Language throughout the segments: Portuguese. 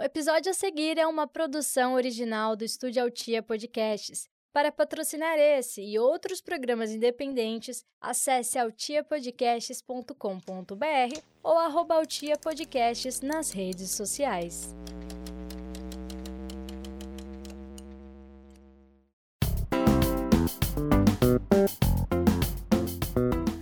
O episódio a seguir é uma produção original do Estúdio Altia Podcasts. Para patrocinar esse e outros programas independentes, acesse altiapodcasts.com.br ou arroba Altia Podcasts nas redes sociais.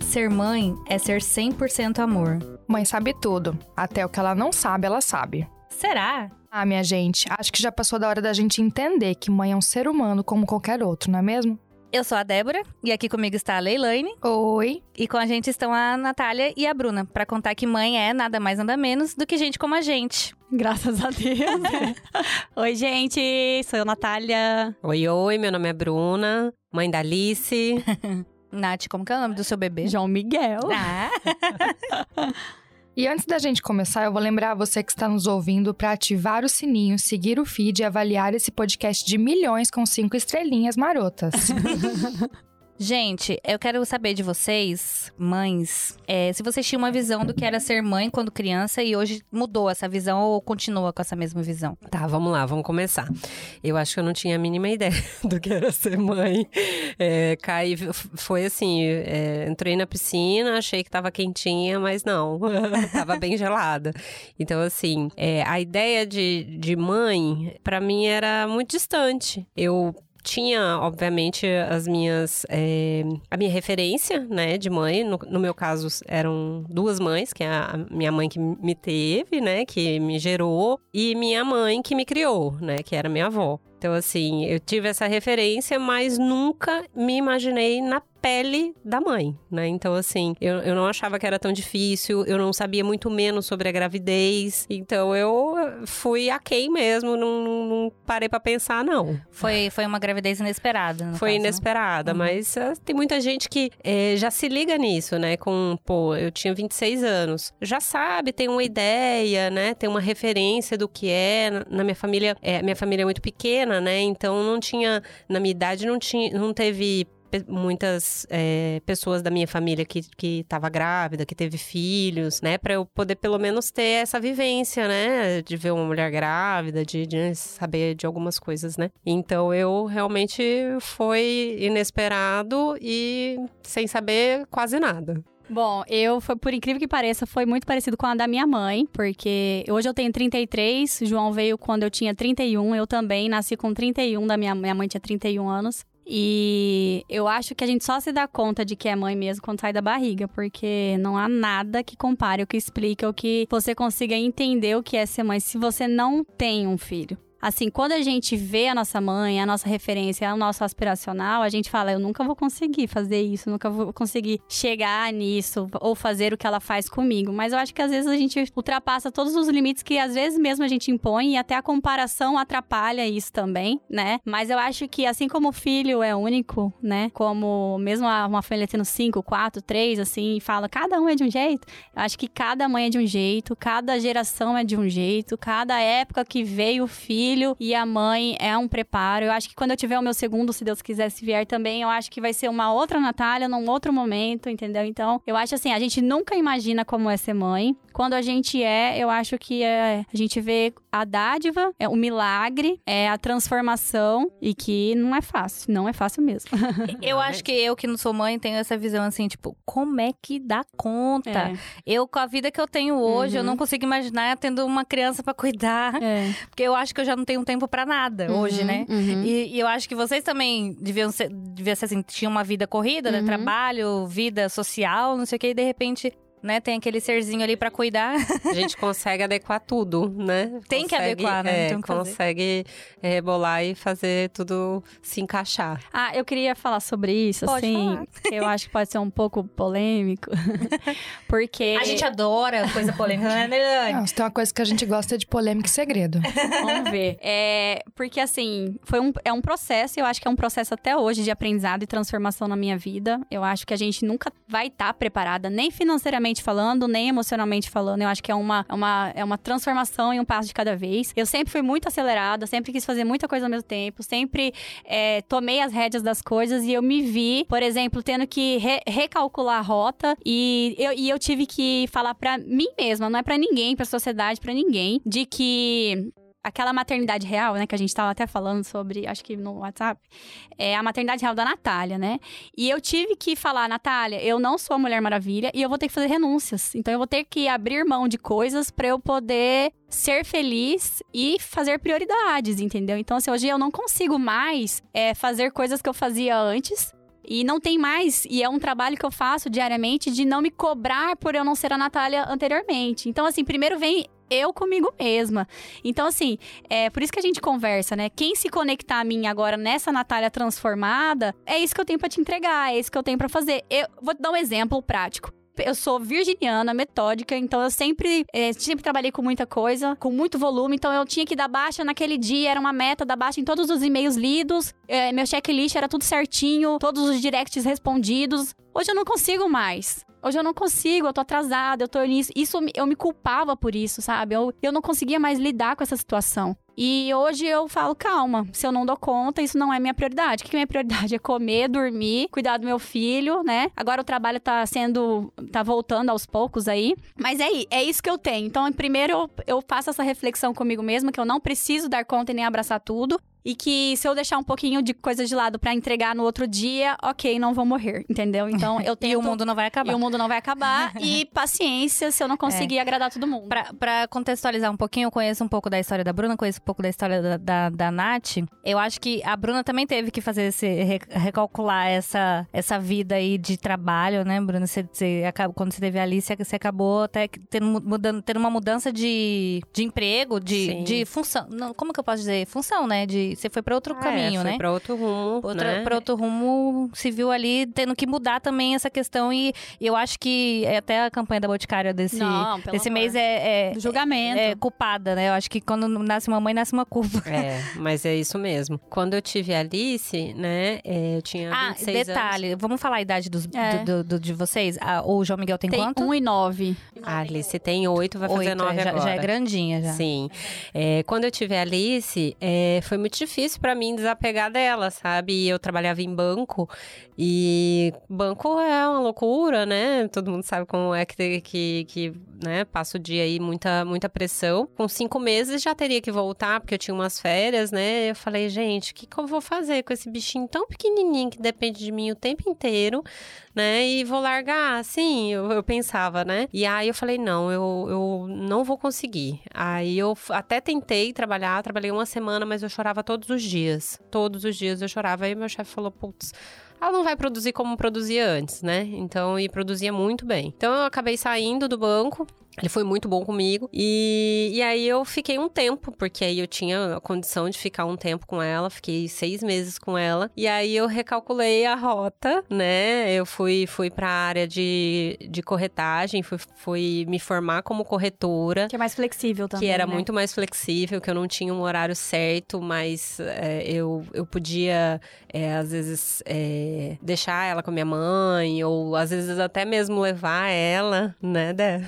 Ser mãe é ser 100% amor. Mãe sabe tudo. Até o que ela não sabe, ela sabe. Será? Ah, minha gente, acho que já passou da hora da gente entender que mãe é um ser humano como qualquer outro, não é mesmo? Eu sou a Débora e aqui comigo está a Leilane. Oi. E com a gente estão a Natália e a Bruna, para contar que mãe é nada mais nada menos do que gente como a gente. Graças a Deus. oi, gente, sou eu, Natália. Oi, oi, meu nome é Bruna, mãe da Alice. Nath, como que é o nome do seu bebê? João Miguel. Ah. E antes da gente começar, eu vou lembrar você que está nos ouvindo para ativar o sininho, seguir o feed e avaliar esse podcast de milhões com cinco estrelinhas marotas. Gente, eu quero saber de vocês, mães, é, se vocês tinham uma visão do que era ser mãe quando criança e hoje mudou essa visão ou continua com essa mesma visão. Tá, vamos lá, vamos começar. Eu acho que eu não tinha a mínima ideia do que era ser mãe. É, caí, foi assim, é, entrei na piscina, achei que tava quentinha, mas não, tava bem gelada. Então, assim, é, a ideia de, de mãe, para mim, era muito distante. Eu tinha, obviamente, as minhas. É, a minha referência, né, de mãe. No, no, meu caso, eram duas mães, que é a minha mãe que me teve, né, que me gerou, e minha mãe que me criou, né, que era minha avó. Então, assim, eu tive essa referência, mas nunca me imaginei na pele da mãe, né? Então, assim, eu, eu não achava que era tão difícil, eu não sabia muito menos sobre a gravidez. Então, eu fui aquém mesmo, não, não parei para pensar, não. Foi, foi uma gravidez inesperada, Foi caso, inesperada, né? mas uh, tem muita gente que é, já se liga nisso, né? Com, pô, eu tinha 26 anos. Já sabe, tem uma ideia, né? Tem uma referência do que é. Na minha família, é, minha família é muito pequena, pequena, né? Então não tinha, na minha idade não tinha, não teve muitas é, pessoas da minha família que, que tava grávida, que teve filhos, né? Pra eu poder pelo menos ter essa vivência, né? De ver uma mulher grávida, de, de saber de algumas coisas, né? Então eu realmente foi inesperado e sem saber quase nada. Bom, eu, por incrível que pareça, foi muito parecido com a da minha mãe, porque hoje eu tenho 33, João veio quando eu tinha 31, eu também nasci com 31, da minha, minha mãe tinha 31 anos. E eu acho que a gente só se dá conta de que é mãe mesmo quando sai da barriga, porque não há nada que compare, que explique, ou que você consiga entender o que é ser mãe se você não tem um filho. Assim, quando a gente vê a nossa mãe, a nossa referência, o nosso aspiracional, a gente fala, eu nunca vou conseguir fazer isso, nunca vou conseguir chegar nisso ou fazer o que ela faz comigo. Mas eu acho que às vezes a gente ultrapassa todos os limites que às vezes mesmo a gente impõe e até a comparação atrapalha isso também, né? Mas eu acho que assim como o filho é único, né? Como mesmo uma família tendo cinco, quatro, três, assim, fala, cada um é de um jeito. Eu acho que cada mãe é de um jeito, cada geração é de um jeito, cada época que veio o filho filho e a mãe é um preparo. Eu acho que quando eu tiver o meu segundo, se Deus quiser se vier também, eu acho que vai ser uma outra Natália num outro momento, entendeu? Então, eu acho assim, a gente nunca imagina como é ser mãe. Quando a gente é, eu acho que é, a gente vê a dádiva, é o milagre, é a transformação e que não é fácil, não é fácil mesmo. eu acho que eu que não sou mãe tenho essa visão assim, tipo, como é que dá conta? É. Eu com a vida que eu tenho hoje, uhum. eu não consigo imaginar tendo uma criança para cuidar, é. porque eu acho que eu já não tenho tempo para nada uhum, hoje, né? Uhum. E, e, eu acho que vocês também deviam ser, deviam ser assim, tinham uma vida corrida, né? Uhum. Trabalho, vida social, não sei o que, e de repente né? Tem aquele serzinho ali para cuidar. A gente consegue adequar tudo, né? Tem consegue, que adequar, né? É, consegue rebolar e fazer tudo se encaixar. Ah, eu queria falar sobre isso, pode assim. Falar. Eu acho que pode ser um pouco polêmico. porque. A gente adora coisa polêmica, né, Nelane? Se tem uma coisa que a gente gosta é de polêmica e segredo. Vamos ver. É, porque, assim, foi um, é um processo, eu acho que é um processo até hoje de aprendizado e transformação na minha vida. Eu acho que a gente nunca vai estar tá preparada, nem financeiramente falando, nem emocionalmente falando. Eu acho que é uma, é uma, é uma transformação em um passo de cada vez. Eu sempre fui muito acelerada, sempre quis fazer muita coisa ao mesmo tempo, sempre é, tomei as rédeas das coisas e eu me vi, por exemplo, tendo que re recalcular a rota e eu, e eu tive que falar para mim mesma, não é para ninguém, pra sociedade, para ninguém, de que aquela maternidade real, né, que a gente tava até falando sobre, acho que no WhatsApp, é a maternidade real da Natália, né? E eu tive que falar, Natália, eu não sou a Mulher Maravilha e eu vou ter que fazer renúncias. Então eu vou ter que abrir mão de coisas para eu poder ser feliz e fazer prioridades, entendeu? Então, assim, hoje eu não consigo mais é, fazer coisas que eu fazia antes e não tem mais, e é um trabalho que eu faço diariamente de não me cobrar por eu não ser a Natália anteriormente. Então, assim, primeiro vem eu comigo mesma. Então, assim, é por isso que a gente conversa, né? Quem se conectar a mim agora nessa Natália transformada, é isso que eu tenho para te entregar, é isso que eu tenho para fazer. Eu vou te dar um exemplo prático eu sou virginiana, metódica, então eu sempre, é, sempre trabalhei com muita coisa, com muito volume, então eu tinha que dar baixa naquele dia, era uma meta dar baixa em todos os e-mails lidos, é, meu checklist era tudo certinho, todos os directs respondidos. Hoje eu não consigo mais. Hoje eu não consigo, eu tô atrasada, eu tô nisso. Isso eu me culpava por isso, sabe? Eu, eu não conseguia mais lidar com essa situação. E hoje eu falo, calma, se eu não dou conta, isso não é minha prioridade. O que é minha prioridade? É comer, dormir, cuidar do meu filho, né? Agora o trabalho tá sendo. tá voltando aos poucos aí. Mas é, é isso que eu tenho. Então, primeiro eu, eu faço essa reflexão comigo mesma, que eu não preciso dar conta e nem abraçar tudo e que se eu deixar um pouquinho de coisa de lado para entregar no outro dia, ok, não vou morrer, entendeu? Então eu tenho. e o mundo não vai acabar. E o mundo não vai acabar. e paciência se eu não conseguir é. agradar todo mundo. Pra, pra, contextualizar um pouquinho, eu conheço um pouco da história da Bruna, conheço um pouco da história da, da, da Nath. Eu acho que a Bruna também teve que fazer esse. recalcular essa, essa vida aí de trabalho, né, Bruna? Você, você, quando você teve a Alice, você acabou até tendo, mudando, tendo uma mudança de, de emprego, de, de função. Não, como que eu posso dizer? Função, né? De você foi para outro ah, caminho, é, foi né? Para outro rumo, Outra, né? Para outro rumo, se viu ali tendo que mudar também essa questão e, eu acho que até a campanha da Boticária desse Não, desse mês é, é julgamento, é, é, culpada, né? Eu acho que quando nasce uma mãe nasce uma culpa. É, mas é isso mesmo. Quando eu tive a Alice, né? É, eu tinha ah, detalhe, anos. vamos falar a idade dos, é. do, do, de vocês? Ah, o João Miguel tem, tem quanto? Um e nove. A Alice tem oito, vai fazer nove já, agora. Já é grandinha já. Sim. É, quando eu tive a Alice, é, foi muito difícil para mim desapegar dela, sabe? Eu trabalhava em banco e banco é uma loucura, né? Todo mundo sabe como é que, que, que né, passa o dia aí, muita, muita pressão. Com cinco meses já teria que voltar, porque eu tinha umas férias, né? Eu falei, gente, o que, que eu vou fazer com esse bichinho tão pequenininho que depende de mim o tempo inteiro, né? E vou largar, assim, eu, eu pensava, né? E aí eu falei, não, eu, eu não vou conseguir. Aí eu até tentei trabalhar, trabalhei uma semana, mas eu chorava todos os dias. Todos os dias eu chorava. Aí meu chefe falou, putz ela não vai produzir como produzia antes, né? Então, e produzia muito bem. Então, eu acabei saindo do banco ele foi muito bom comigo. E, e aí eu fiquei um tempo, porque aí eu tinha a condição de ficar um tempo com ela. Fiquei seis meses com ela. E aí eu recalculei a rota, né? Eu fui, fui pra área de, de corretagem, fui, fui me formar como corretora. Que é mais flexível também. Que era né? muito mais flexível, que eu não tinha um horário certo, mas é, eu, eu podia, é, às vezes, é, deixar ela com a minha mãe, ou às vezes até mesmo levar ela, né, Dé?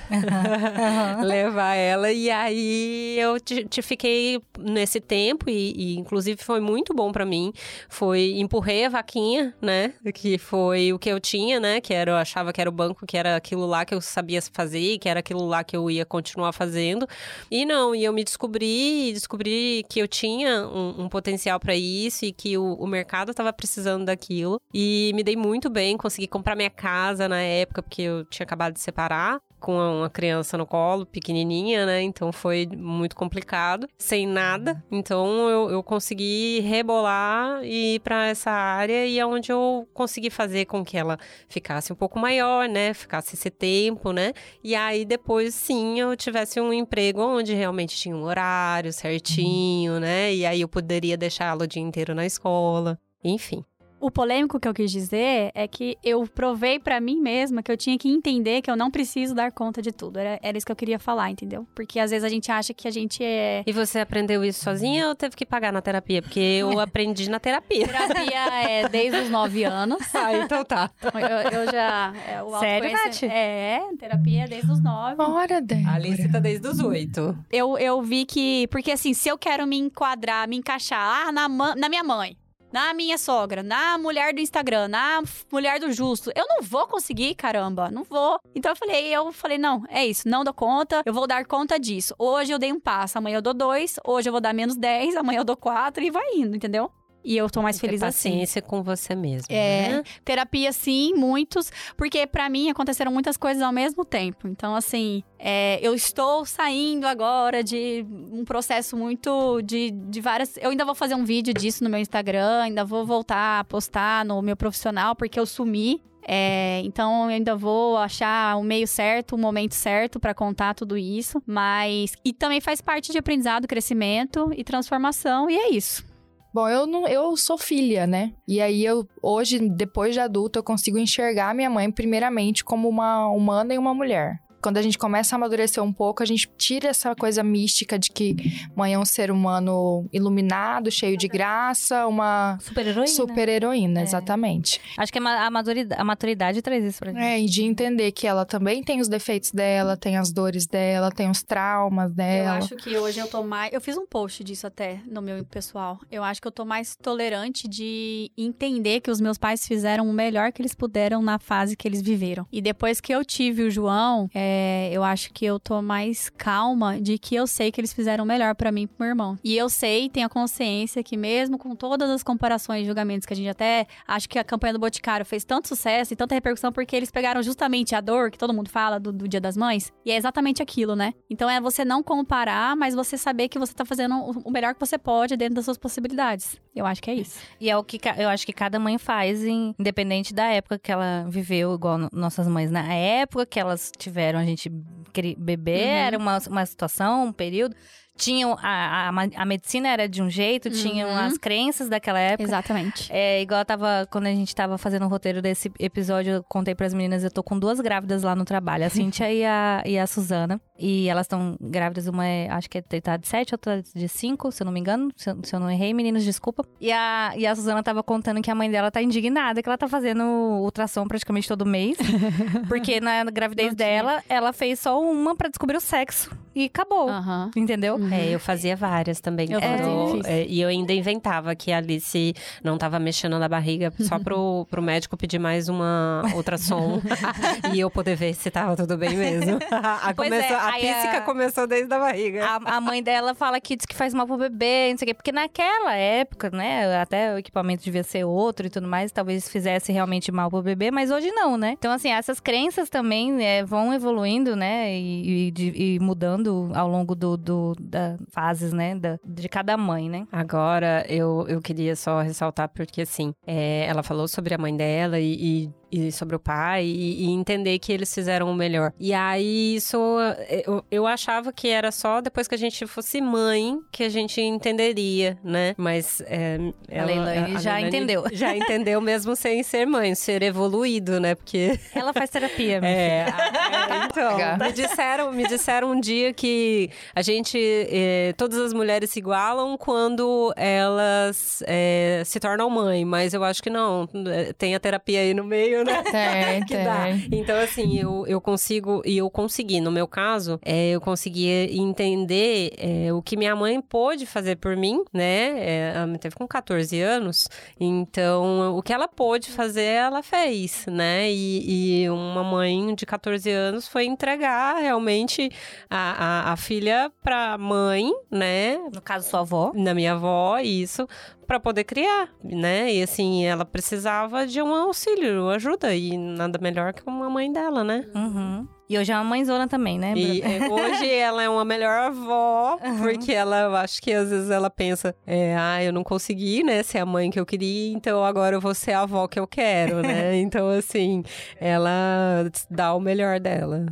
levar ela. E aí eu te, te fiquei nesse tempo, e, e, inclusive foi muito bom para mim. Foi empurrei a vaquinha, né? Que foi o que eu tinha, né? Que era, eu achava que era o banco, que era aquilo lá que eu sabia fazer, que era aquilo lá que eu ia continuar fazendo. E não, e eu me descobri, descobri que eu tinha um, um potencial para isso e que o, o mercado estava precisando daquilo. E me dei muito bem, consegui comprar minha casa na época, porque eu tinha acabado de separar com uma criança no colo, pequenininha, né? Então foi muito complicado, sem nada. Então eu, eu consegui rebolar e ir para essa área e é onde eu consegui fazer com que ela ficasse um pouco maior, né? Ficasse esse tempo, né? E aí depois sim eu tivesse um emprego onde realmente tinha um horário certinho, né? E aí eu poderia deixá-lo o dia inteiro na escola. Enfim. O polêmico que eu quis dizer é que eu provei para mim mesma que eu tinha que entender que eu não preciso dar conta de tudo. Era, era isso que eu queria falar, entendeu? Porque às vezes a gente acha que a gente é. E você aprendeu isso sozinha ou teve que pagar na terapia? Porque eu aprendi na terapia. Terapia é desde os nove anos. Ah, então tá. Eu, eu já. É, o Sério, Nath? É, terapia é desde os nove. Ora, Débora. A Alice tá desde os oito. Eu, eu vi que. Porque assim, se eu quero me enquadrar, me encaixar ah, na, na minha mãe na minha sogra, na mulher do Instagram, na mulher do justo. Eu não vou conseguir, caramba, não vou. Então eu falei, eu falei, não, é isso, não dou conta, eu vou dar conta disso. Hoje eu dei um passo, amanhã eu dou dois, hoje eu vou dar menos dez, amanhã eu dou quatro e vai indo, entendeu? E eu tô mais feliz assim. paciência com você mesmo. É, né? terapia sim, muitos, porque para mim aconteceram muitas coisas ao mesmo tempo. Então, assim, é, eu estou saindo agora de um processo muito de, de várias. Eu ainda vou fazer um vídeo disso no meu Instagram, ainda vou voltar a postar no meu profissional, porque eu sumi. É, então eu ainda vou achar o meio certo, o momento certo para contar tudo isso, mas e também faz parte de aprendizado, crescimento e transformação e é isso. Bom, eu não, eu sou filha, né? E aí eu hoje, depois de adulta, eu consigo enxergar minha mãe primeiramente como uma humana e uma mulher. Quando a gente começa a amadurecer um pouco, a gente tira essa coisa mística de que mãe é um ser humano iluminado, cheio de graça, uma Super heroína. super heroína, É. exatamente. Acho que a ma- a maturidade, a maturidade traz isso pra gente. É, e de entender que ela também tem os defeitos dela, tem as dores dela, tem os traumas Eu dela. acho que hoje eu tô mais. Eu fiz um post disso até no meu pessoal. Eu acho que eu tô mais tolerante de entender que os meus pais fizeram o melhor que eles puderam na fase que eles viveram. E depois que eu tive o João, é, eu acho que eu tô mais calma de que eu sei que eles fizeram melhor pra mim e pro meu irmão. E eu sei, tenho a consciência que mesmo com todas as comparações e julgamentos que a gente até acho que a campanha do Boticário fez tanto sucesso e tanta repercussão porque eles pegaram justamente a dor que todo mundo fala do, do Dia das Mães. E é exatamente aquilo, né? Então é você não comparar, mas você saber que você tá fazendo o- melhor que você pode dentro das suas possibilidades. Eu acho que é isso. E é o que eu acho que cada mãe faz, independente da época que ela viveu, igual no- nossas mães. Na época que elas tiveram a gente bebê, Uhum. era uma, uma situação, um período. Tinham a, a, a medicina era de um jeito, tinham Uhum. as crenças daquela época. Exatamente. É, igual eu tava, quando a gente tava fazendo o roteiro desse episódio, eu contei pras meninas, eu tô com duas grávidas lá no trabalho, a Cíntia e, a, e a Suzana. E elas estão grávidas, uma é, acho que é tá de sete, outra de cinco, se eu não me engano. Se eu, se eu não errei, meninas, desculpa. E a, e a Suzana tava contando que a mãe dela tá indignada, que ela tá fazendo ultrassom praticamente todo mês. porque na gravidez dela, ela fez só uma pra descobrir o sexo. E acabou. Entendeu? É, eu fazia várias também. Eu quando- também fiz. é, e eu ainda inventava que a Alice não tava mexendo na barriga só pro, pro médico pedir mais uma ultrassom e eu poder ver se tava tudo bem mesmo. a, Pois começou- é, a física a- começou desde a barriga. A, a mãe dela fala que diz que faz mal pro bebê, não sei o quê. Porque naquela época, né, até o equipamento devia ser outro e tudo mais, talvez fizesse realmente mal pro bebê, mas hoje não, né? Então, assim, essas crenças também é, vão evoluindo, né, e, e e mudando ao longo do, do- da fases, né, da- de cada mãe, né? Agora, eu, eu queria só ressaltar, porque assim, é, ela falou sobre a mãe dela e, e- e sobre o pai, e, e entender que eles fizeram o melhor. E aí, isso, eu, eu achava que era só depois que a gente fosse mãe que a gente entenderia, né? Mas é, ela, Leilani já Leilani entendeu. Já entendeu mesmo sem ser mãe, ser evoluído, né? Porque Ela faz terapia, é, a- é, então, me disseram, me disseram um dia que a gente, eh, todas as mulheres se igualam quando elas eh, se tornam mãe, mas eu acho que não, eh, tem a terapia aí no meio, né? Tem, que dá. tem. Então, assim, eu, eu consigo, e eu consegui, no meu caso, é, eu consegui entender é, o que minha mãe pôde fazer por mim, né? É, ela me teve com 14 anos, então o que ela pôde fazer, ela fez, né? E, e uma mãe de 14 anos foi entregar realmente a, a, a filha pra mãe, né? No caso, sua avó. na minha avó, isso, para poder criar, né? E assim, ela precisava de um auxílio, ajuda, e nada melhor que uma mãe dela, né? Uhum. E hoje é uma mãezona também, né? E é, hoje ela é uma melhor avó, porque ela, eu acho que às vezes ela pensa, é, ah, eu não consegui, né, ser a mãe que eu queria, então agora eu vou ser a avó que eu quero, né? Então, assim, ela dá o melhor dela.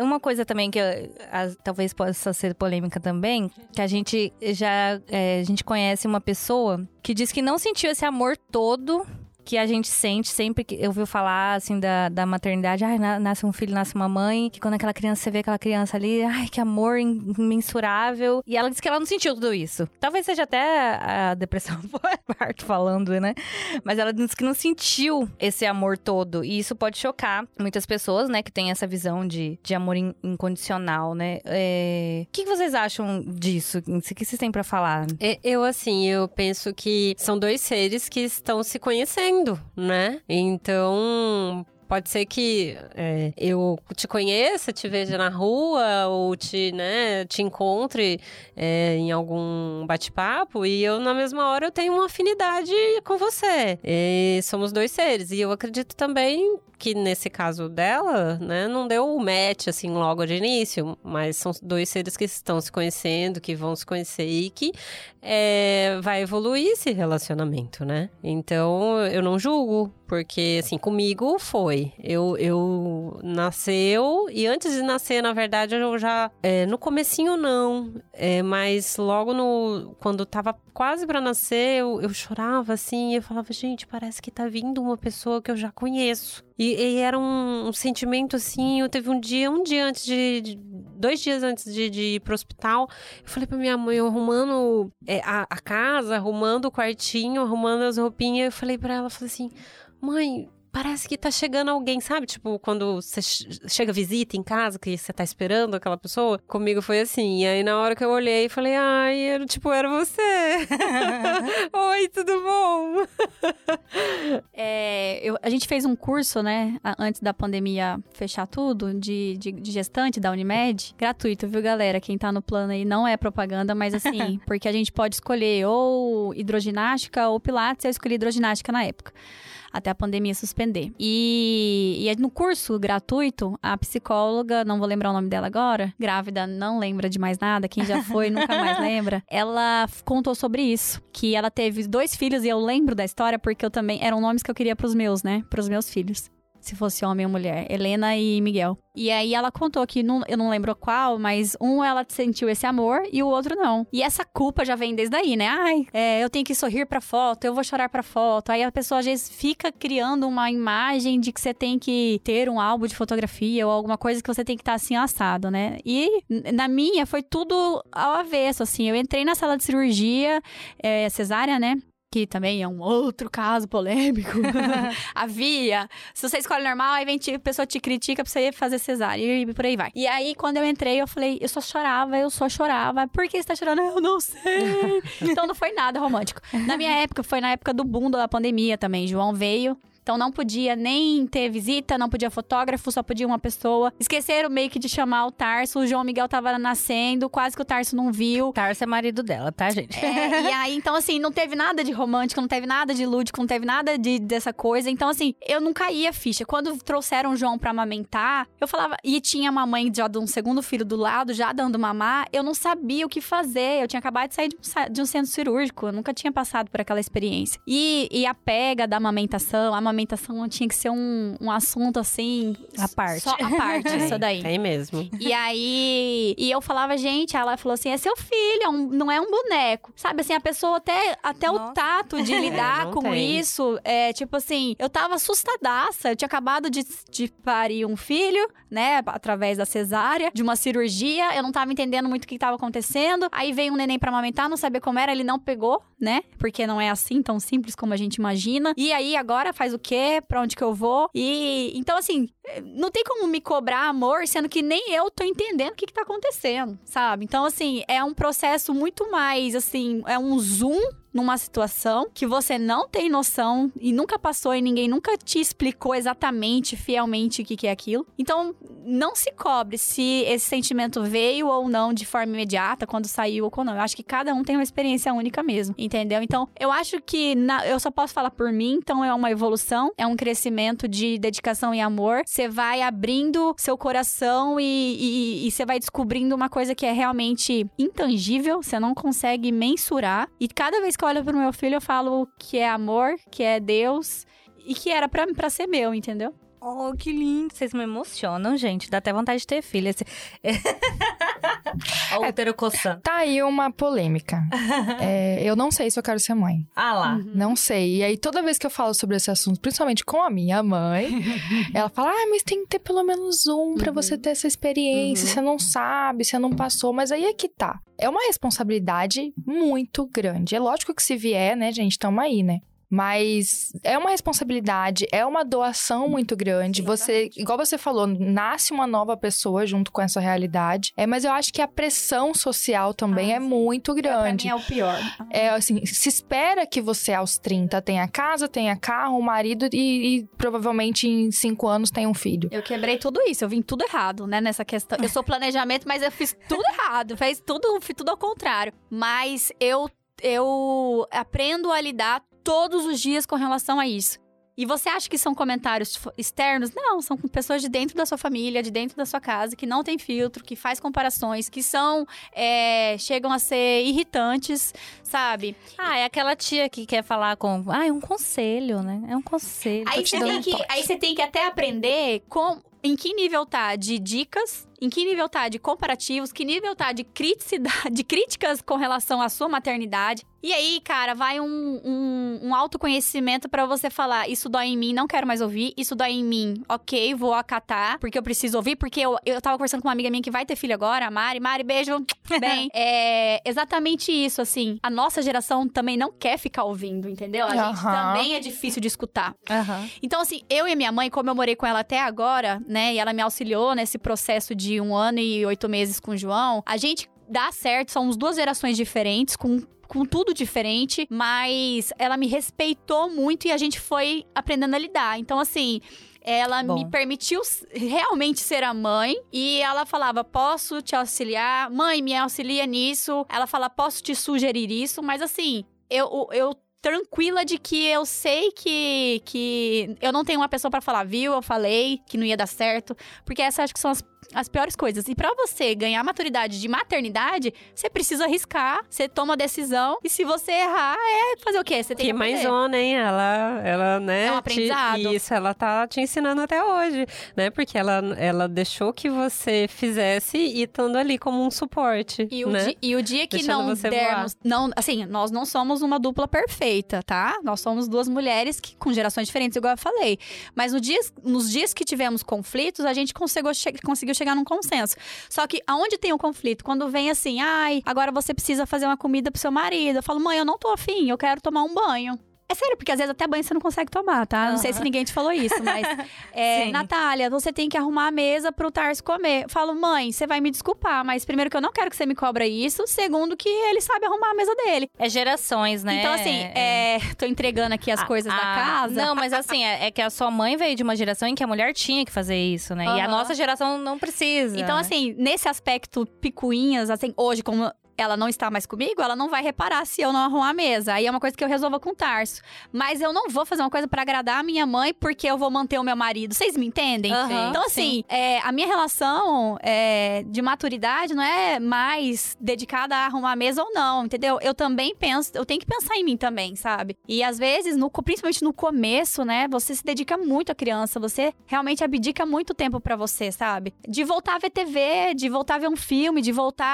Uma coisa também que eu- a- talvez possa ser polêmica também, que a gente já é, a gente conhece uma pessoa que diz que não sentiu esse amor todo que a gente sente sempre que eu ouviu falar, assim, da, da maternidade. Ai, nasce um filho, nasce uma mãe. Que quando aquela criança, você vê aquela criança ali, ai, que amor imensurável. E ela disse que ela não sentiu tudo isso. Talvez seja até a depressão parte falando, né? Mas ela disse que não sentiu esse amor todo. E isso pode chocar muitas pessoas, né, que tem essa visão de, de amor in, incondicional, né? É... O que, vocês acham disso? O que vocês têm para falar? É, eu, assim, eu penso que são dois seres que estão se conhecendo, né? Então, Pode ser que é, eu te conheça, te veja na rua ou te, né, te encontre é, em algum bate-papo e eu, na mesma hora, eu tenho uma afinidade com você. E somos dois seres. E eu acredito também que nesse caso dela, né, não deu o match assim logo de início, mas são dois seres que estão se conhecendo, que vão se conhecer e que é, vai evoluir esse relacionamento, né? Então eu não julgo, porque assim, comigo foi. Eu, eu nasceu e antes de nascer, na verdade, eu já. É, no comecinho não, é, mas logo no. Quando tava quase para nascer, eu, eu chorava assim, eu falava, gente, parece que tá vindo uma pessoa que eu já conheço. E, e era um, um, sentimento assim. Eu teve um dia, um dia antes de. de dois dias antes de, de, ir pro hospital, eu falei pra minha mãe, arrumando é, a, a, casa, arrumando o quartinho, arrumando as roupinhas. Eu falei pra ela, falei assim: mãe, parece que tá chegando alguém, sabe? Tipo, quando você chega visita em casa, que você tá esperando aquela pessoa. Comigo foi assim. E aí, na hora que eu olhei, falei, ai, era, tipo, era você. Oi, tudo bom? é, eu, a gente fez um curso, né, antes da pandemia fechar tudo, de, de, de, gestante da Unimed. Gratuito, viu, galera? Quem tá no plano aí não é propaganda, mas assim, porque a gente pode escolher ou hidroginástica ou pilates. Eu escolhi hidroginástica na época até a pandemia suspender. E, e no curso gratuito, a psicóloga, não vou lembrar o nome dela agora, grávida, não lembra de mais nada, quem já foi nunca mais lembra, ela contou sobre isso, que ela teve dois filhos e eu lembro da história porque eu também eram nomes que eu queria para os meus, né, para os meus filhos se fosse homem ou mulher, Helena e Miguel. E aí ela contou que, não, eu não lembro qual, mas um ela sentiu esse amor e o outro não. E essa culpa já vem desde aí, né? Ai, é, eu tenho que sorrir pra foto, eu vou chorar pra foto. Aí a pessoa às vezes fica criando uma imagem de que você tem que ter um álbum de fotografia ou alguma coisa que você tem que estar tá assim assado, né? E na minha foi tudo ao avesso, assim. Eu entrei na sala de cirurgia, é, cesárea, né? Que também é um outro caso polêmico. Havia. Se você escolhe normal, aí vem a pessoa te critica pra você fazer cesárea e por aí vai. E aí, quando eu entrei, eu falei, eu só chorava, eu só chorava. Por que você tá chorando? Eu não sei. então não foi nada romântico. Na minha época, foi na época do boom da pandemia também. João veio, então não podia nem ter visita, não podia fotógrafo, só podia uma pessoa. Esqueceram meio que de chamar o Tarso. O João Miguel tava nascendo, quase que o Tarso não viu. Tarso é marido dela, tá, gente? É, e aí, então assim, não teve nada de romântico, não teve nada de lúdico, não teve nada de, dessa coisa. Então assim, eu não caía ficha. Quando trouxeram o João pra amamentar, eu falava... E tinha uma mãe já de um segundo filho do lado, já dando mamar. Eu não sabia o que fazer. Eu tinha acabado de sair de um, de um centro cirúrgico. Eu nunca tinha passado por aquela experiência. E, e a pega da amamentação, a amamentação amamentação tinha que ser um, um assunto assim. A parte. Só a parte, isso daí. Tem mesmo. E aí. E eu falava, gente, ela falou assim: é seu filho, é um, não é um boneco. Sabe assim, a pessoa até, até o tato de lidar é, com tem. isso. É tipo assim, eu tava assustadaça. Eu tinha acabado de, de parir um filho, né? Através da cesárea, de uma cirurgia. Eu não tava entendendo muito o que tava acontecendo. Aí veio um neném pra amamentar, não sabia como era, ele não pegou, né? Porque não é assim tão simples como a gente imagina. E aí agora faz o quê, para onde que eu vou. E então, assim, não tem como me cobrar amor, sendo que nem eu tô entendendo o que, que tá acontecendo, sabe? Então, assim, é um processo muito mais, assim, é um zoom numa situação que você não tem noção e nunca passou e ninguém nunca te explicou exatamente, fielmente o que, que é aquilo. Então, não se cobre se esse sentimento veio ou não de forma imediata, quando saiu ou não. Eu acho que cada um tem uma experiência única mesmo, entendeu? Então, eu acho que na, eu só posso falar por mim, então é uma evolução, é um crescimento de dedicação e amor. Você vai abrindo seu coração e, você vai descobrindo uma coisa que é realmente intangível, você não consegue mensurar. E cada vez que eu olho pro meu filho, eu falo que é amor, que é Deus e que era pra ser meu, entendeu? Oh, que lindo. Vocês me emocionam, gente. Dá até vontade de ter filho. Esse... Olha o útero coçando. Tá aí uma polêmica. é, eu não sei se eu quero ser mãe. Ah lá. Uhum. Não sei. E aí, toda vez que eu falo sobre esse assunto, principalmente com a minha mãe, ela fala: ah, mas tem que ter pelo menos um para uhum. você ter essa experiência. Uhum. Você não sabe, você não passou. Mas aí é que tá. É uma responsabilidade muito grande. É lógico que se vier, né, gente, tamo aí, né? Mas é uma responsabilidade, é uma doação muito grande. Você, igual você falou, nasce uma nova pessoa junto com essa realidade. É, mas eu acho que a pressão social também ah, é muito grande. É, pra mim é o pior. É assim, se espera que você aos 30 tenha casa, tenha carro, um marido e, e provavelmente em 5 anos tenha um filho. Eu quebrei tudo isso, eu vim tudo errado, né, nessa questão. Eu sou planejamento, mas eu fiz tudo errado, fez tudo, fiz tudo ao contrário. Mas eu eu aprendo a lidar todos os dias com relação a isso. E você acha que são comentários externos? Não, são pessoas de dentro da sua família, de dentro da sua casa, que não tem filtro, que faz comparações, que são. É, chegam a ser irritantes, sabe? Ah, é aquela tia que quer falar com. Ah, é um conselho, né? É um conselho. Aí você, tem que, aí você tem que até aprender com, em que nível tá de dicas em que nível tá de comparativos, que nível tá de criticidade, de críticas com relação à sua maternidade. E aí, cara, vai um, um, um autoconhecimento para você falar: isso dói em mim, não quero mais ouvir, isso dói em mim, ok, vou acatar, porque eu preciso ouvir, porque eu, eu tava conversando com uma amiga minha que vai ter filho agora, a Mari. Mari, beijo. Bem, é exatamente isso, assim. A nossa geração também não quer ficar ouvindo, entendeu? A gente também é difícil de escutar. Então, assim, eu e minha mãe, como eu morei com ela até agora, né, e ela me auxiliou nesse processo de de um ano e oito meses com o João, a gente dá certo, somos duas gerações diferentes, com com tudo diferente, mas ela me respeitou muito e a gente foi aprendendo a lidar. Então, assim, ela Bom. me permitiu realmente ser a mãe e ela falava: "Posso te auxiliar? Mãe, me auxilia nisso". Ela fala: "Posso te sugerir isso?". Mas assim, eu eu tranquila de que eu sei que que eu não tenho uma pessoa para falar, viu? Eu falei que não ia dar certo, porque essas acho que são as as piores coisas. E para você ganhar maturidade de maternidade, você precisa arriscar, você toma a decisão. E se você errar, é fazer o quê? Você tem que, que mais ona, hein? Ela, ela, né? É um aprendizado. Te, isso, ela tá te ensinando até hoje, né? Porque ela, ela deixou que você fizesse e estando ali como um suporte. E o, né? di, e o dia que Deixando não dermos. Não, assim, nós não somos uma dupla perfeita, tá? Nós somos duas mulheres que, com gerações diferentes, igual eu falei. Mas no dias, nos dias que tivemos conflitos, a gente conseguiu, conseguiu chegar num consenso. Só que aonde tem o um conflito? Quando vem assim, ai, agora você precisa fazer uma comida pro seu marido. Eu falo, mãe, eu não tô afim, eu quero tomar um banho. É sério, porque às vezes até banho você não consegue tomar, tá? Uhum. Não sei se ninguém te falou isso, mas. É, Natália, você tem que arrumar a mesa pro Tarso comer. Eu falo, mãe, você vai me desculpar, mas primeiro que eu não quero que você me cobra isso. Segundo, que ele sabe arrumar a mesa dele. É gerações, né? Então, assim, é... é tô entregando aqui as a, coisas a... da casa. Não, mas assim, é, é, que a sua mãe veio de uma geração em que a mulher tinha que fazer isso, né? Uhum. E a nossa geração não precisa. Então, assim, nesse aspecto picuinhas, assim, hoje, como ela não está mais comigo, ela não vai reparar se eu não arrumar a mesa. Aí é uma coisa que eu resolvo com o Tarso. Mas eu não vou fazer uma coisa para agradar a minha mãe porque eu vou manter o meu marido. Vocês me entendem? Uhum, então, assim, é, a minha relação é, de maturidade não é mais dedicada a arrumar a mesa ou não, entendeu? Eu também penso, eu tenho que pensar em mim também, sabe? E às vezes, no, principalmente no começo, né, você se dedica muito à criança, você realmente abdica muito tempo para você, sabe? De voltar a ver TV, de voltar a ver um filme, de voltar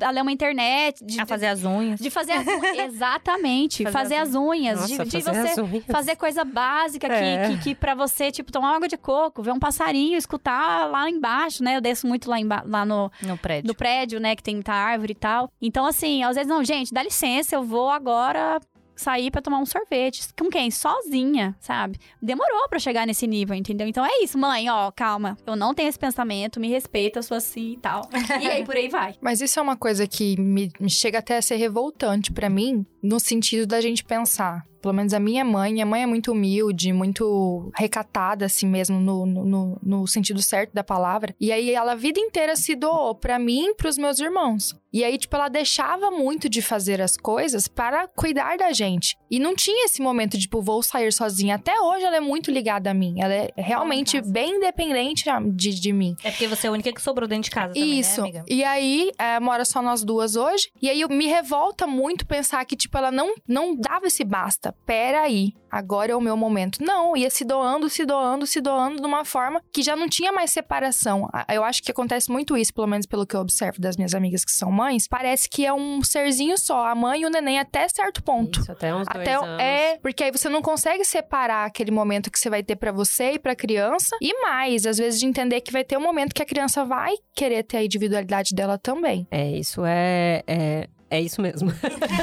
a, a ler uma internet internet. De, a fazer as unhas. De fazer as unhas. Exatamente. fazer, fazer, as unhas. Nossa, de, de você unhas. fazer coisa básica é. que, que, que pra você, tipo, tomar água de coco, ver um passarinho, escutar lá embaixo, né? Eu desço muito lá, emba lá no, no prédio. No prédio, né? Que tem muita árvore e tal. Então, assim, às vezes, não, gente, dá licença, eu vou agora sair para tomar um sorvete. Com quem? Sozinha, sabe? Demorou para chegar nesse nível, entendeu? Então é isso, mãe, ó, calma. Eu não tenho esse pensamento, me respeita, sou assim e tal. E aí por aí vai. Mas isso é uma coisa que me, me chega até a ser revoltante para mim, no sentido da gente pensar pelo menos a minha mãe, minha mãe é muito humilde, muito recatada, assim mesmo, no, no, no sentido certo da palavra. E aí ela a vida inteira se doou para mim e pros meus irmãos. E aí, tipo, ela deixava muito de fazer as coisas para cuidar da gente. E não tinha esse momento de, tipo, vou sair sozinha. Até hoje ela é muito ligada a mim. Ela é realmente bem independente de, de mim. É porque você é a única que sobrou dentro de casa também, né, Isso. Né? E aí, é, mora só nós duas hoje. E aí, me revolta muito pensar que, tipo, ela não, não dava esse basta. Pera aí. Agora é o meu momento. Não, ia se doando, se doando, se doando de uma forma que já não tinha mais separação. Eu acho que acontece muito isso, pelo menos pelo que eu observo das minhas amigas que são mães. Parece que é um serzinho só, a mãe e o neném até certo ponto. Isso, até uns até, dois anos. É, porque aí você não consegue separar aquele momento que você vai ter para você e pra criança. E mais, às vezes de entender que vai ter um momento que a criança vai querer ter a individualidade dela também. É, isso é, é é isso mesmo.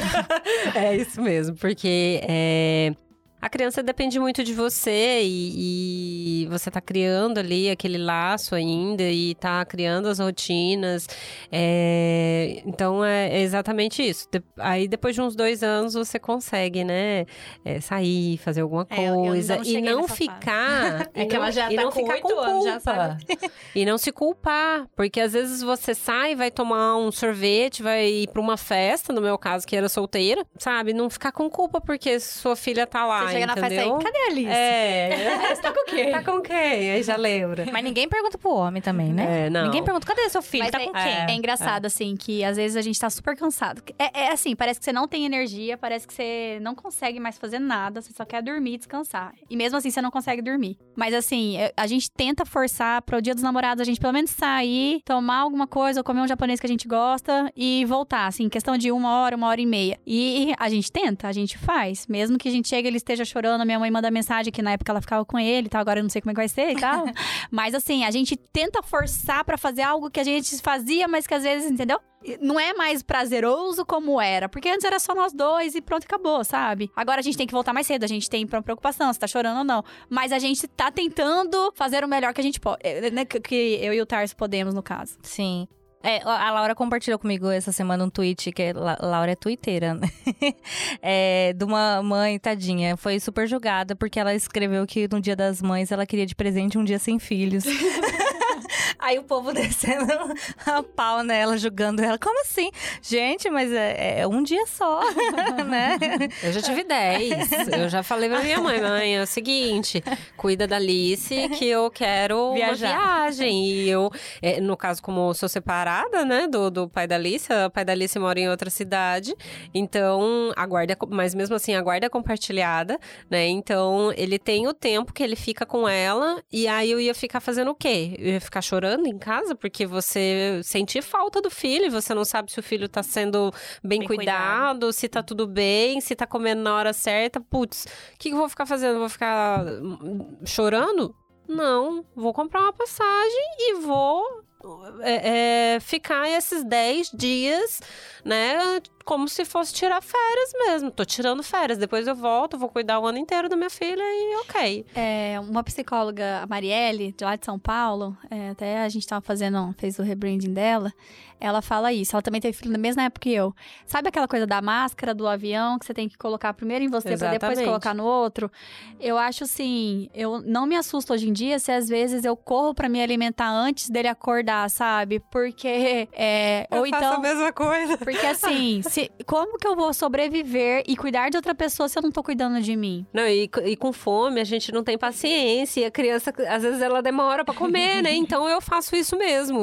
é isso mesmo, porque é, a criança depende muito de você e, e, você tá criando ali aquele laço ainda e tá criando as rotinas. É, então é exatamente isso. De, aí depois de uns dois anos você consegue, né? É, sair, fazer alguma coisa é, e não ficar. é que ela já e tá não com ficar com culpa. E não se culpar, porque às vezes você sai, vai tomar um sorvete, vai ir para uma festa, no meu caso que era solteira, sabe? Não ficar com culpa porque sua filha tá lá. Chega na festa aí, cadê a Alice? É. Você tá com quem? Tá com quem? Aí já lembra. Mas ninguém pergunta pro homem também, né? É, não. Ninguém pergunta, cadê seu filho? Mas tá é, com quem? É, engraçado, assim, que às vezes a gente tá super cansado. É, é, assim, parece que você não tem energia, parece que você não consegue mais fazer nada, você só quer dormir e descansar. E mesmo assim, você não consegue dormir. Mas assim, é, a gente tenta forçar pro dia dos namorados, a gente pelo menos sair, tomar alguma coisa, ou comer um japonês que a gente gosta e voltar, assim, questão de uma hora, uma hora e meia. E a gente tenta, a gente faz. Mesmo que a gente chegue e ele esteja chorando, a minha mãe manda mensagem que na época ela ficava com ele e tal, agora eu não sei como é que vai ser e tal. mas assim, a gente tenta forçar para fazer algo que a gente fazia, mas que às vezes, entendeu? Não é mais prazeroso como era, porque antes era só nós dois e pronto, acabou, sabe? Agora a gente tem que voltar mais cedo, a gente tem preocupação, se tá chorando ou não. Mas a gente tá tentando fazer o melhor que a gente pode, eh, né? Que eu e o Tarso podemos, no caso. Sim. É, a Laura compartilhou comigo essa semana um tweet, que a Laura é twitteira, né? é, de uma mãe, tadinha. Foi super julgada, porque ela escreveu que no dia das mães ela queria de presente um dia sem filhos. Aí o povo descendo a pau nela, julgando ela. Como assim? Gente, mas é, é um dia só, né? Eu já tive 10. Eu já falei pra minha mãe, mãe, é o seguinte, cuida da Alice que eu quero Viajar. uma viagem. E eu, é, no caso, como sou separada, né, do, do pai da Alice, o pai da Alice mora em outra cidade, então a guarda, mas mesmo assim, a guarda é compartilhada, né, então ele tem o tempo que ele fica com ela, e aí eu ia ficar fazendo o quê? Eu ia ficar chorando chorando em casa porque você sente falta do filho, você não sabe se o filho tá sendo bem, bem cuidado, cuidado, se tá tudo bem, se tá comendo na hora certa. Putz, o que, que eu vou ficar fazendo? Vou ficar hum, chorando? Não, vou comprar uma passagem e vou é, é, ficar esses 10 dias, né? Como se fosse tirar férias mesmo. Tô tirando férias. Depois eu volto, vou cuidar o ano inteiro da minha filha e ok. É, uma psicóloga, a Marielle, de lá de São Paulo, é, até a gente tava fazendo, fez o rebranding dela ela fala isso. Ela também teve filho na mesma época que eu. Sabe aquela coisa da máscara do avião que você tem que colocar primeiro em você para depois colocar no outro? Eu acho assim, eu não me assusto hoje em dia se às vezes eu corro para me alimentar antes dele acordar, sabe? Porque é, eu ou então a mesma coisa. Porque assim, se, como que eu vou sobreviver e cuidar de outra pessoa se eu não tô cuidando de mim? Não, e, e com fome a gente não tem paciência, e a criança às vezes ela demora para comer, né? Então eu faço isso mesmo.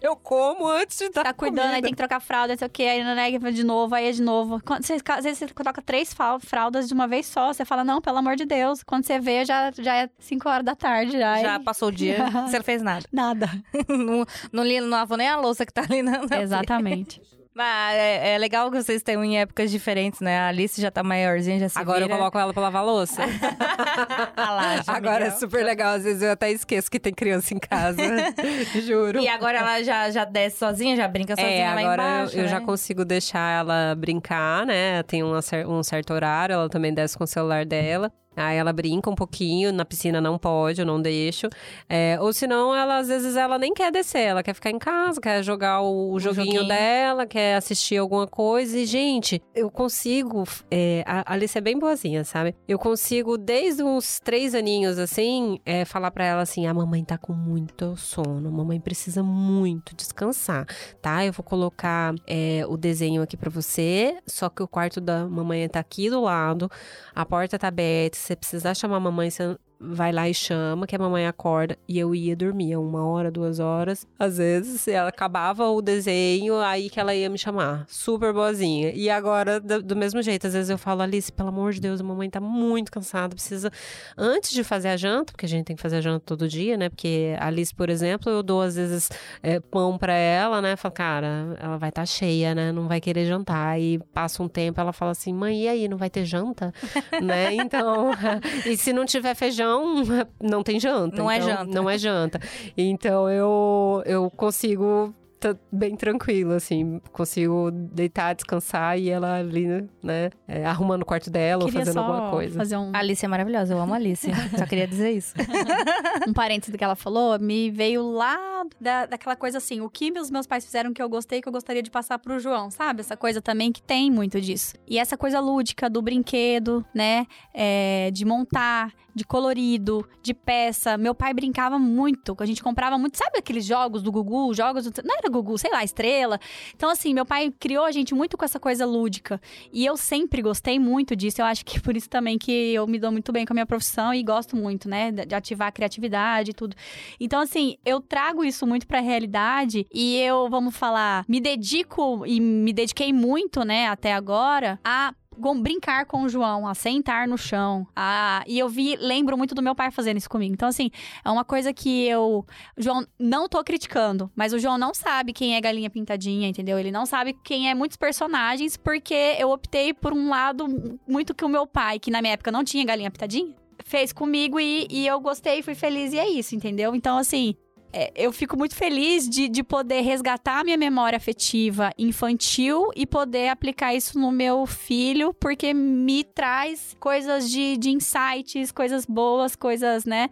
Eu como antes de dar Tá cuidando, comida. aí tem que trocar fralda, não sei o que, aí nega de novo, aí é de novo. Quando você, às vezes você troca três fraldas de uma vez só, você fala, não, pelo amor de Deus. Quando você vê, já, já é 5 horas da tarde. Já, já passou o dia, você não fez nada. Nada. não, não, não lavou nem a louça que tá ali na Exatamente. Mas é, é, legal que vocês tenham em épocas diferentes, né? A Alice já tá maiorzinha, já se Agora vira. eu coloco ela pra lavar louça. lá, agora é super legal. Às vezes eu até esqueço que tem criança em casa. Juro. E agora ela já, já desce sozinha, já brinca sozinha é, lá agora embaixo, eu, eu né? já consigo deixar ela brincar, né? Tem uma, um certo horário, ela também desce com o celular dela. Aí ela brinca um pouquinho, na piscina não pode, eu não deixo. É, ou senão, ela, às vezes, ela nem quer descer, ela quer ficar em casa, quer jogar o, o joguinho, joguinho, dela, quer assistir alguma coisa. E, gente, eu consigo. É, a Alice é bem boazinha, sabe? Eu consigo, desde uns três aninhos, assim, é, falar para ela assim: a mamãe tá com muito sono, a mamãe precisa muito descansar, tá? Eu vou colocar é, o desenho aqui para você, só que o quarto da mamãe tá aqui do lado, a porta tá aberta você precisar chamar a mamãe, você vai lá e chama, que a mamãe acorda. E eu ia dormir uma hora, duas horas. Às vezes, ela acabava o desenho, aí que ela ia me chamar. Super boazinha. E agora, do, do mesmo jeito, às vezes eu falo, Alice, pelo amor de Deus, a mamãe tá muito cansada, precisa. Antes de fazer a janta, porque a gente tem que fazer a janta todo dia, né? Porque a Alice, por exemplo, eu dou às vezes é, pão para ela, né? Falo, cara, ela vai estar tá cheia, né? Não vai querer jantar. E passa um tempo, ela fala assim, mãe, e aí, não vai ter janta? né? Então, e se não tiver feijão, não tem janta. Não é então, é janta. Não é janta. Então eu, eu consigo tá bem tranquilo, assim. Consigo deitar, descansar e ela ali, né? É, arrumando o quarto dela ou fazendo alguma coisa. Fazer um... Alice é maravilhosa, eu amo a Alice. só queria dizer isso. um parênteses do que ela falou, me veio lá da, daquela coisa assim: o que os meus pais fizeram que eu gostei, que eu gostaria de passar pro João, sabe? Essa coisa também que tem muito disso. E essa coisa lúdica do brinquedo, né? É, de montar, de colorido, de peça. Meu pai brincava muito, a gente comprava muito, sabe aqueles jogos do Gugu, jogos do... não era Gugu, sei lá, estrela. Então, assim, meu pai criou a gente muito com essa coisa lúdica. E eu sempre gostei muito disso. Eu acho que por isso também que eu me dou muito bem com a minha profissão e gosto muito, né? De ativar a criatividade e tudo. Então, assim, eu trago isso muito pra realidade e eu, vamos falar, me dedico e me dediquei muito, né, até agora, a brincar com o João, a sentar no chão. A... E eu vi, lembro muito do meu pai fazendo isso comigo. Então, assim, é uma coisa que eu. João, não tô criticando, mas o João não sabe quem é Galinha Pintadinha, entendeu? Ele não sabe quem é muitos personagens, porque eu optei por um lado muito que o meu pai, que na minha época não tinha Galinha Pintadinha, fez comigo e, e eu gostei, fui feliz e é isso, entendeu? Então, assim, é, eu fico muito feliz de, de poder resgatar a minha memória afetiva infantil e poder aplicar isso no meu filho, porque me traz coisas de, de insights, coisas boas, coisas, né?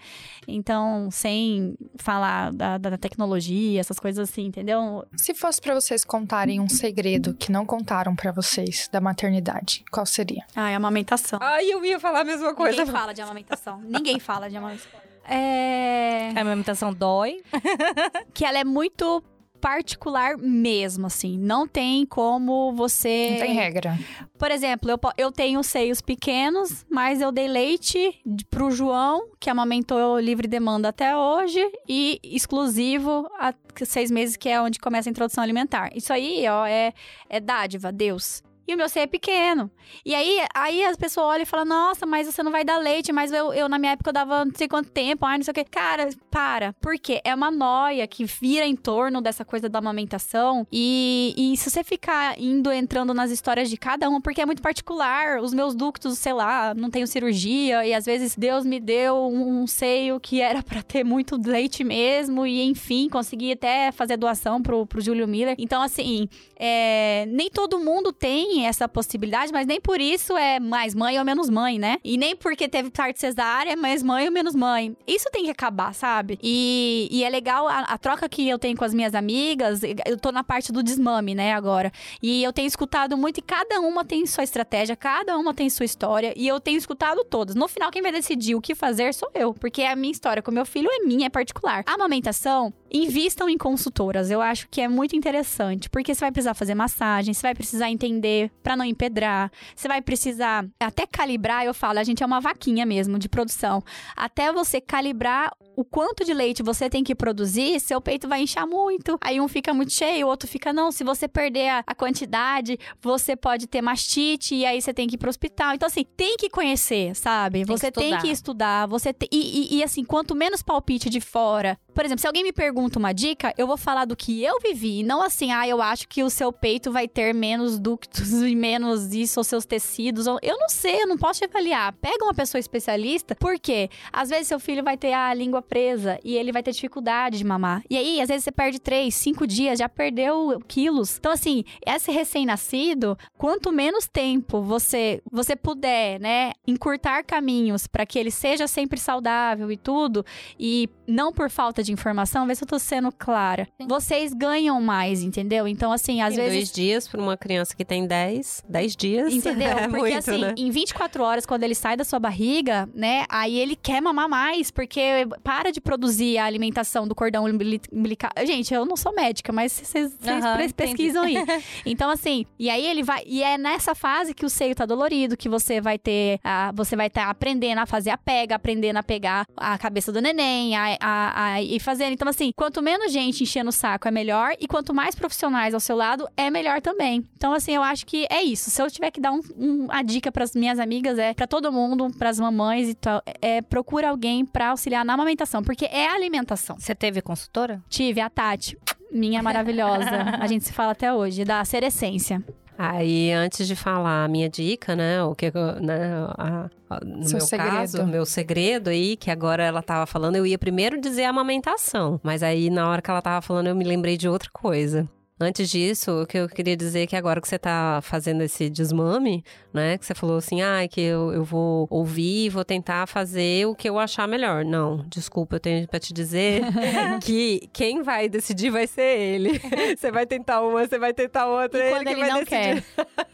Então, sem falar da, da tecnologia, essas coisas assim, entendeu? Se fosse para vocês contarem um segredo que não contaram para vocês da maternidade, qual seria? Ah, é a amamentação. Ai, eu ia falar a mesma coisa. Ninguém fala de amamentação. Ninguém fala de amamentação. É... A amamentação dói. que ela é muito particular mesmo, assim. Não tem como você. Não tem regra. Por exemplo, eu, eu tenho seios pequenos, mas eu dei leite pro João, que amamentou livre demanda até hoje, e exclusivo há seis meses, que é onde começa a introdução alimentar. Isso aí, ó, é, é dádiva, Deus e o meu seio é pequeno. E aí, aí as pessoas olham e falam, nossa, mas você não vai dar leite, mas eu, eu na minha época eu dava não sei quanto tempo, ai, não sei o quê. Cara, para. Por quê? É uma noia que vira em torno dessa coisa da amamentação. E, e se você ficar indo, entrando nas histórias de cada um, porque é muito particular, os meus ductos, sei lá, não tenho cirurgia, e às vezes Deus me deu um, um seio que era para ter muito leite mesmo, e enfim, consegui até fazer doação pro, pro Júlio Miller. Então, assim, é, nem todo mundo tem essa possibilidade, mas nem por isso é mais mãe ou menos mãe, né? E nem porque teve parte cesárea é mais mãe ou menos mãe. Isso tem que acabar, sabe? E, e é legal a, a, troca que eu tenho com as minhas amigas. Eu tô na parte do desmame, né, agora. E eu tenho escutado muito e cada uma tem sua estratégia, cada uma tem sua história. E eu tenho escutado todas. No final, quem vai decidir o que fazer sou eu, porque a minha história com meu filho é minha, é particular. A amamentação, invistam em consultoras. Eu acho que é muito interessante, porque você vai precisar fazer massagem, você vai precisar entender para não empedrar. Você vai precisar até calibrar, eu falo, a gente é uma vaquinha mesmo de produção. Até você calibrar o quanto de leite você tem que produzir, seu peito vai inchar muito. Aí um fica muito cheio, o outro fica não. Se você perder a, a quantidade, você pode ter mastite e aí você tem que ir pro hospital. Então, assim, tem que conhecer, sabe? Tem você que tem que estudar. Você te... e, e, e, assim, quanto menos palpite de fora. Por exemplo, se alguém me pergunta uma dica, eu vou falar do que eu vivi. Não assim, ah, eu acho que o seu peito vai ter menos ductos e menos isso, ou seus tecidos. Eu não sei, eu não posso te avaliar. Pega uma pessoa especialista, porque às vezes seu filho vai ter a língua presa e ele vai ter dificuldade de mamar. E aí, às vezes, você perde três, cinco dias, já perdeu quilos. Então, assim, esse recém-nascido, quanto menos tempo você, você puder, né, encurtar caminhos para que ele seja sempre saudável e tudo, e não por falta de informação, vê se eu tô sendo clara. Vocês ganham mais, entendeu? Então, assim, às em vezes. Dois dias para uma criança que tem 10, 10 dias. Entendeu? É porque, muito, assim, né? em 24 horas, quando ele sai da sua barriga, né? Aí ele quer mamar mais, porque para de produzir a alimentação do cordão umbilical. Gente, eu não sou médica, mas vocês uhum, pesquisam aí. Então, assim, e aí ele vai. E é nessa fase que o seio tá dolorido, que você vai ter. A, você vai estar tá aprendendo a fazer a pega, aprendendo a pegar a cabeça do neném, a, a, a, e fazendo. Então, assim, quanto menos gente enchendo o saco é melhor, e quanto mais profissionais ao seu lado, é melhor também. Então, assim, eu acho que é isso. Se eu tiver que dar um, um, uma dica para as minhas amigas, é para todo mundo, para as mamães e tal, é procura alguém para auxiliar na amamentação, porque é alimentação. Você teve consultora? Tive, a Tati. Minha maravilhosa. a gente se fala até hoje, da Serescência. Aí, antes de falar a minha dica, né, o que, né, a, a, no Seu meu segredo. caso, o meu segredo aí, que agora ela tava falando, eu ia primeiro dizer a amamentação, mas aí na hora que ela tava falando, eu me lembrei de outra coisa. Antes disso, o que eu queria dizer é que agora que você tá fazendo esse desmame, né? Que você falou assim, ah, que eu, eu vou ouvir e vou tentar fazer o que eu achar melhor. Não, desculpa, eu tenho pra te dizer que quem vai decidir vai ser ele. você vai tentar uma, você vai tentar outra. E quando ele, ele não decidir. quer?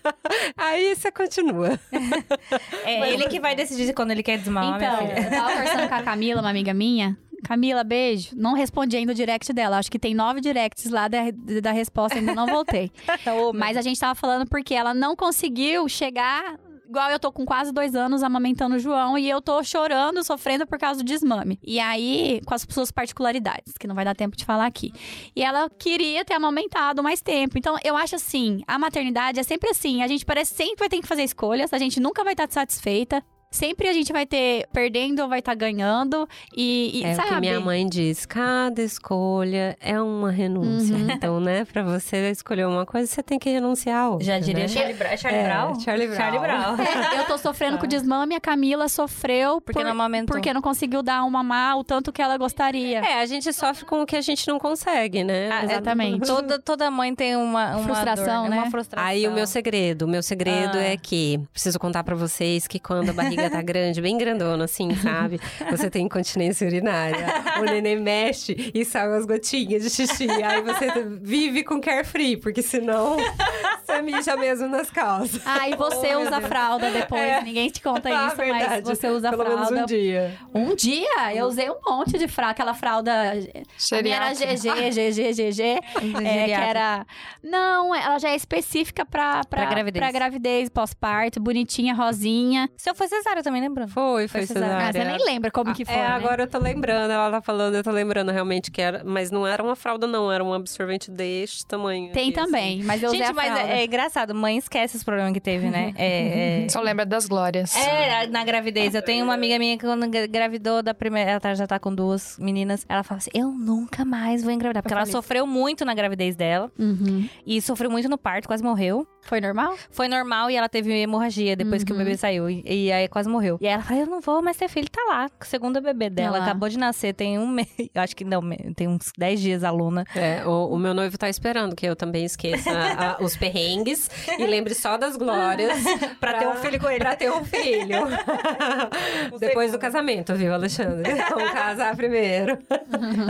Aí você continua. É Mas... ele que vai decidir quando ele quer desmamar. Então, eu tava conversando com a Camila, uma amiga minha, Camila, beijo. Não respondi ainda o direct dela. Acho que tem nove directs lá da, da resposta, ainda não voltei. Tá Mas a gente tava falando porque ela não conseguiu chegar igual eu tô com quase dois anos amamentando o João e eu tô chorando, sofrendo por causa do desmame. E aí, com as suas particularidades, que não vai dar tempo de falar aqui. E ela queria ter amamentado mais tempo. Então, eu acho assim, a maternidade é sempre assim. A gente parece sempre vai ter que fazer escolhas, a gente nunca vai estar satisfeita sempre a gente vai ter perdendo ou vai estar tá ganhando. E, e é sabe? o que minha mãe diz: cada escolha é uma renúncia. Uhum. Então, né, pra você escolher uma coisa, você tem que renunciar a outra. Já diria né? Charlie, Bra Charlie é, Brown? Charlie Brown. Charlie Brown. É, eu tô sofrendo com desmame, a Camila sofreu porque por, não amamentou. Porque não conseguiu dar uma mamar o tanto que ela gostaria. É, a gente sofre com o que a gente não consegue, né? Ah, exatamente. toda, toda mãe tem uma, uma frustração, dor, né? Uma frustração. Aí o meu segredo, o meu segredo ah. é que preciso contar para vocês que quando a barriga tá grande, bem grandona, assim, sabe? Você tem incontinência urinária. O neném mexe e sai umas gotinhas de xixi. Aí você vive com carefree, porque senão você mija mesmo nas calças. Ah, e você oh, usa fralda depois. É. Ninguém te conta ah, isso, verdade. mas você usa Pelo fralda. Menos um dia. Um dia? Eu usei um monte de fralda. Aquela fralda. A minha era GG, GG, GG. é, que era. Não, ela já é específica pra, pra, pra gravidez, pra gravidez pós-parto, bonitinha, rosinha. Se eu fosse cesárea também, lembrando. Foi foi, foi, cesárea. Ah, você nem lembra como que foi, É, né? agora eu tô lembrando, ela tá falando, eu tô lembrando realmente que era, mas não era uma fralda não, era um absorvente deste tamanho. Tem aqui, também, assim. mas eu Gente, usei a mas é, é, engraçado, mãe esquece os problemas que teve, né? É, é... Só lembra das glórias. É, na gravidez. Eu tenho uma amiga minha que quando engravidou da primeira, ela tá, já tá com duas meninas, ela fala assim, eu nunca mais vou engravidar, porque ela sofreu muito na gravidez dela, uhum. e sofreu muito no parto, quase morreu. Foi normal? Foi normal e ela teve hemorragia depois uhum. que o bebê saiu. E, e, aí quase morreu. E aí ela falou: Eu não vou mais ter filho. Tá lá, o segundo bebê dela. Tá acabou de nascer, tem um mês. Acho que não, tem uns 10 dias a Luna. É, o, o, meu noivo tá esperando que eu também esqueça a, os perrengues e lembre só das glórias. pra, pra, ter um filho com ele. Pra ter um filho. depois do casamento, viu, Alexandre? Vamos casar primeiro.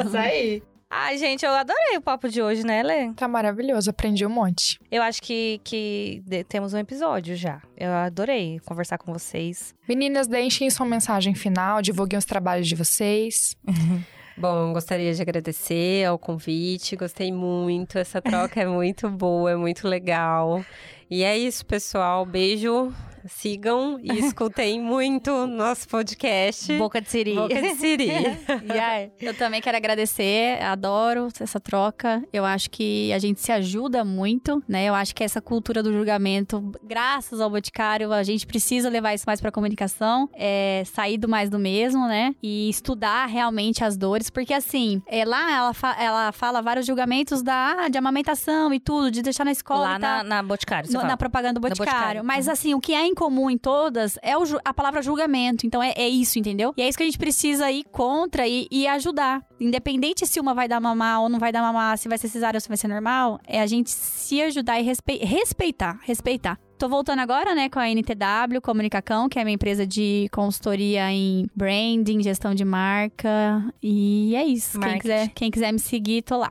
Isso aí. Ai, gente, eu adorei o papo de hoje, né, Lê? Tá maravilhoso, aprendi um monte. Eu acho que, que temos um episódio já. Eu adorei conversar com vocês. Meninas, deixem sua mensagem final, divulguem os trabalhos de vocês. Bom, gostaria de agradecer ao convite, gostei muito. Essa troca é muito boa, é muito legal. E é isso, pessoal. Beijo sigam e escutem muito nosso podcast. Boca de Siri. Boca de Siri. yeah. Eu também quero agradecer, adoro essa troca. Eu acho que a gente se ajuda muito, né? Eu acho que essa cultura do julgamento, graças ao Boticário, a gente precisa levar isso mais pra comunicação, é, sair do mais do mesmo, né? E estudar realmente as dores, porque assim, é, lá ela, fa ela fala vários julgamentos da, de amamentação e tudo, de deixar na escola. Lá na, na Boticário, no, Na propaganda do Boticário. boticário. Mas uhum. assim, o que é comum em todas é o, a palavra julgamento. Então é, é, isso, entendeu? E é isso que a gente precisa ir contra e, e ajudar. Independente se uma vai dar mamar ou não vai dar mamar, se vai ser cesárea ou se vai ser normal, é a gente se ajudar e respe respeitar. Respeitar. Tô voltando agora, né, com a NTW Comunicacão, que é minha empresa de consultoria em branding, gestão de marca. E é isso. Quem quiser, quem quiser me seguir, tô lá.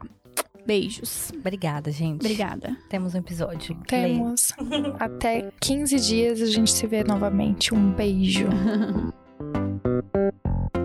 Beijos. Obrigada, gente. Obrigada. Temos um episódio. Temos. Até 15 dias a gente se vê novamente. Um beijo.